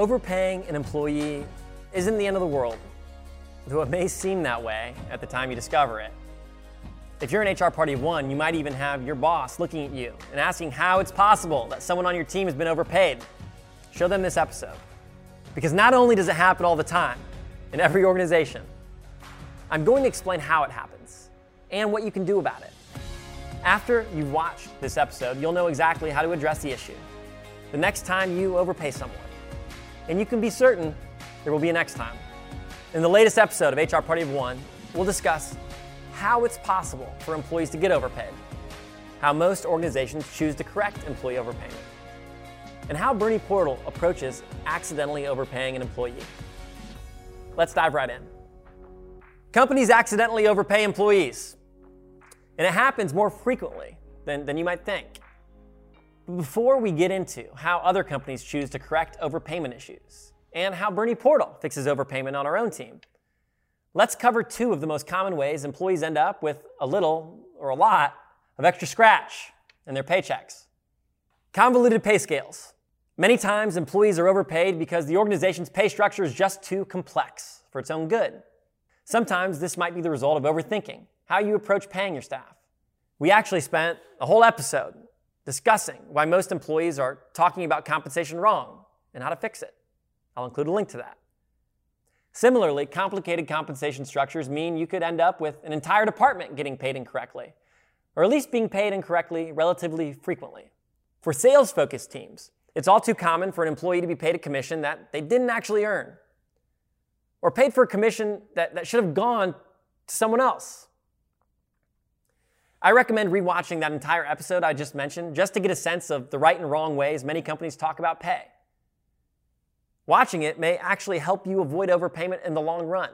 Overpaying an employee isn't the end of the world, though it may seem that way at the time you discover it. If you're an HR party of one, you might even have your boss looking at you and asking how it's possible that someone on your team has been overpaid. Show them this episode. Because not only does it happen all the time, in every organization, I'm going to explain how it happens and what you can do about it. After you've watched this episode, you'll know exactly how to address the issue the next time you overpay someone. And you can be certain there will be a next time. In the latest episode of HR Party of One, we'll discuss how it's possible for employees to get overpaid, how most organizations choose to correct employee overpayment, and how Bernie Portal approaches accidentally overpaying an employee. Let's dive right in. Companies accidentally overpay employees, and it happens more frequently than, than you might think. Before we get into how other companies choose to correct overpayment issues and how Bernie Portal fixes overpayment on our own team, let's cover two of the most common ways employees end up with a little or a lot of extra scratch in their paychecks. Convoluted pay scales. Many times, employees are overpaid because the organization's pay structure is just too complex for its own good. Sometimes this might be the result of overthinking how you approach paying your staff. We actually spent a whole episode discussing why most employees are talking about compensation wrong and how to fix it. I'll include a link to that. Similarly, complicated compensation structures mean you could end up with an entire department getting paid incorrectly, or at least being paid incorrectly relatively frequently. For sales focused teams, it's all too common for an employee to be paid a commission that they didn't actually earn, or paid for a commission that, that should have gone to someone else. I recommend rewatching that entire episode I just mentioned just to get a sense of the right and wrong ways many companies talk about pay. Watching it may actually help you avoid overpayment in the long run.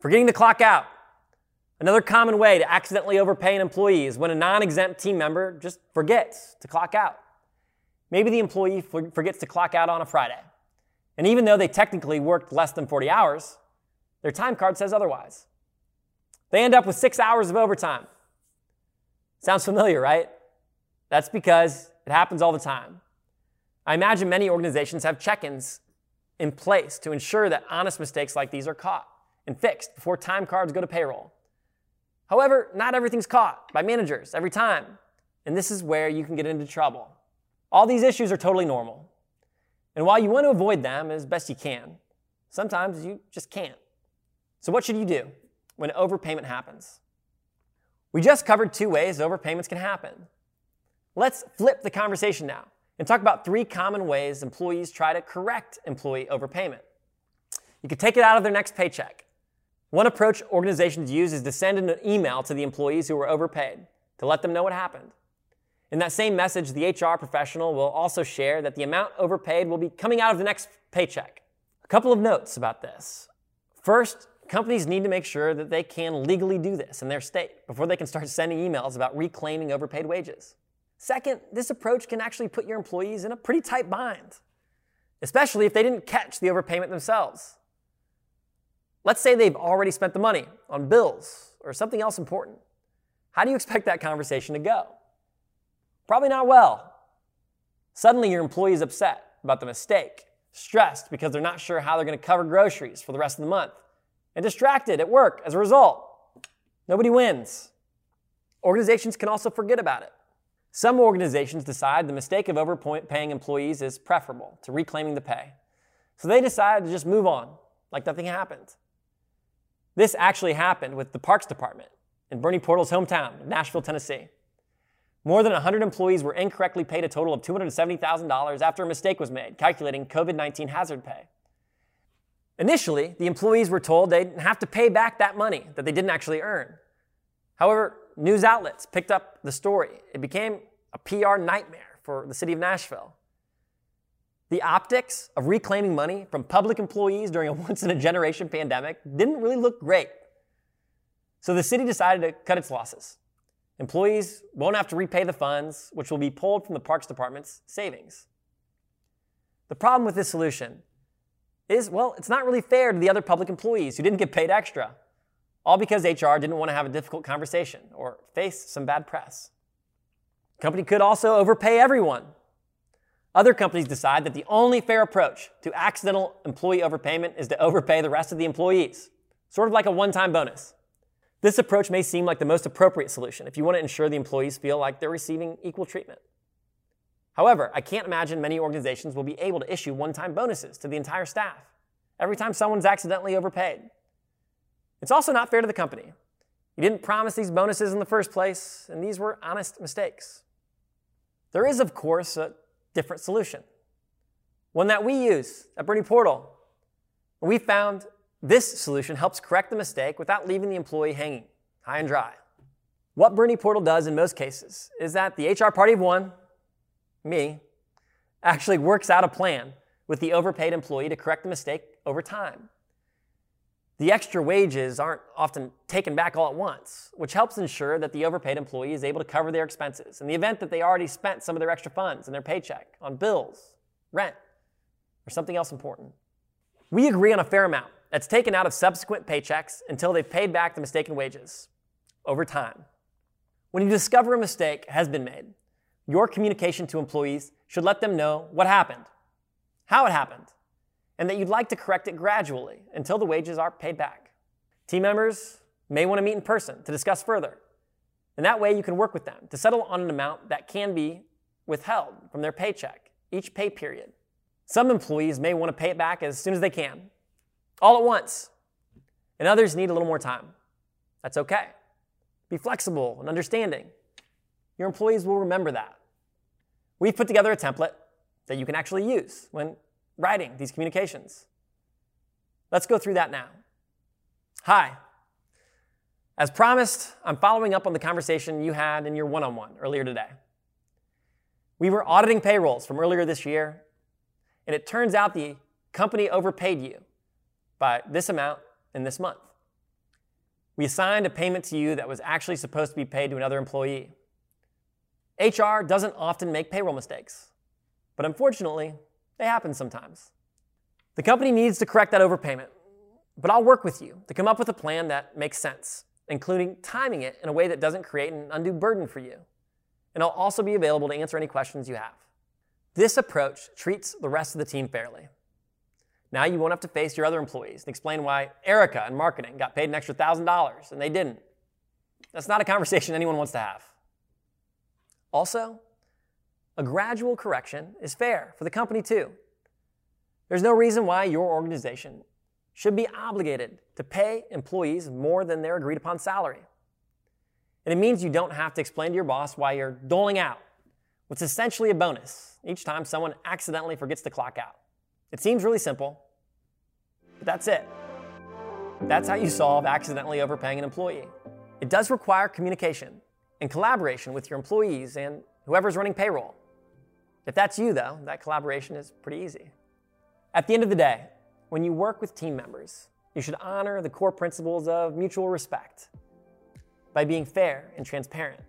Forgetting to clock out. Another common way to accidentally overpay an employee is when a non exempt team member just forgets to clock out. Maybe the employee forgets to clock out on a Friday. And even though they technically worked less than 40 hours, their time card says otherwise. They end up with six hours of overtime Sounds familiar, right? That's because it happens all the time. I imagine many organizations have check ins in place to ensure that honest mistakes like these are caught and fixed before time cards go to payroll. However, not everything's caught by managers every time, and this is where you can get into trouble. All these issues are totally normal. And while you want to avoid them as best you can, sometimes you just can't. So, what should you do when overpayment happens? We just covered two ways overpayments can happen. Let's flip the conversation now and talk about three common ways employees try to correct employee overpayment. You can take it out of their next paycheck. One approach organizations use is to send an email to the employees who were overpaid to let them know what happened. In that same message, the HR professional will also share that the amount overpaid will be coming out of the next paycheck. A couple of notes about this. First, Companies need to make sure that they can legally do this in their state before they can start sending emails about reclaiming overpaid wages. Second, this approach can actually put your employees in a pretty tight bind, especially if they didn't catch the overpayment themselves. Let's say they've already spent the money on bills or something else important. How do you expect that conversation to go? Probably not well. Suddenly, your employee is upset about the mistake, stressed because they're not sure how they're going to cover groceries for the rest of the month and distracted at work as a result. Nobody wins. Organizations can also forget about it. Some organizations decide the mistake of overpaying employees is preferable to reclaiming the pay. So they decide to just move on, like nothing happened. This actually happened with the Parks Department in Bernie Portal's hometown, Nashville, Tennessee. More than 100 employees were incorrectly paid a total of $270,000 after a mistake was made calculating COVID 19 hazard pay. Initially, the employees were told they'd have to pay back that money that they didn't actually earn. However, news outlets picked up the story. It became a PR nightmare for the city of Nashville. The optics of reclaiming money from public employees during a once in a generation pandemic didn't really look great. So the city decided to cut its losses. Employees won't have to repay the funds, which will be pulled from the Parks Department's savings. The problem with this solution is, well, it's not really fair to the other public employees who didn't get paid extra, all because HR didn't want to have a difficult conversation or face some bad press. company could also overpay everyone. Other companies decide that the only fair approach to accidental employee overpayment is to overpay the rest of the employees, sort of like a one time bonus. This approach may seem like the most appropriate solution if you want to ensure the employees feel like they're receiving equal treatment. However, I can't imagine many organizations will be able to issue one time bonuses to the entire staff every time someone's accidentally overpaid. It's also not fair to the company. You didn't promise these bonuses in the first place, and these were honest mistakes. There is, of course, a different solution, one that we use at Bernie Portal. We found this solution helps correct the mistake without leaving the employee hanging high and dry. What Bernie Portal does in most cases is that the HR party of one, me, actually works out a plan with the overpaid employee to correct the mistake over time. The extra wages aren't often taken back all at once, which helps ensure that the overpaid employee is able to cover their expenses in the event that they already spent some of their extra funds in their paycheck on bills, rent, or something else important. We agree on a fair amount that's taken out of subsequent paychecks until they've paid back the mistaken wages over time. When you discover a mistake has been made, your communication to employees should let them know what happened, how it happened, and that you'd like to correct it gradually until the wages are paid back. Team members may want to meet in person to discuss further. And that way you can work with them to settle on an amount that can be withheld from their paycheck each pay period. Some employees may want to pay it back as soon as they can, all at once, and others need a little more time. That's okay. Be flexible and understanding. Your employees will remember that. We've put together a template that you can actually use when writing these communications. Let's go through that now. Hi. As promised, I'm following up on the conversation you had in your one on one earlier today. We were auditing payrolls from earlier this year, and it turns out the company overpaid you by this amount in this month. We assigned a payment to you that was actually supposed to be paid to another employee. HR doesn't often make payroll mistakes, but unfortunately, they happen sometimes. The company needs to correct that overpayment, but I'll work with you to come up with a plan that makes sense, including timing it in a way that doesn't create an undue burden for you. And I'll also be available to answer any questions you have. This approach treats the rest of the team fairly. Now you won't have to face your other employees and explain why Erica in marketing got paid an extra $1,000 and they didn't. That's not a conversation anyone wants to have. Also, a gradual correction is fair for the company too. There's no reason why your organization should be obligated to pay employees more than their agreed upon salary. And it means you don't have to explain to your boss why you're doling out what's essentially a bonus each time someone accidentally forgets to clock out. It seems really simple, but that's it. That's how you solve accidentally overpaying an employee. It does require communication and collaboration with your employees and whoever's running payroll. If that's you, though, that collaboration is pretty easy. At the end of the day, when you work with team members, you should honor the core principles of mutual respect by being fair and transparent.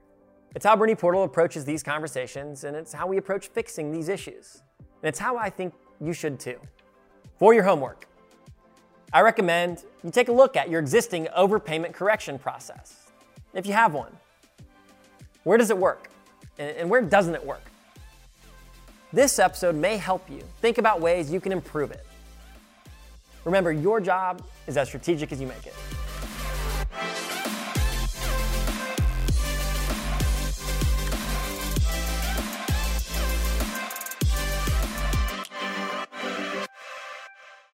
It's how Bernie Portal approaches these conversations, and it's how we approach fixing these issues. And it's how I think you should too. For your homework, I recommend you take a look at your existing overpayment correction process, if you have one. Where does it work? And where doesn't it work? This episode may help you think about ways you can improve it. Remember, your job is as strategic as you make it.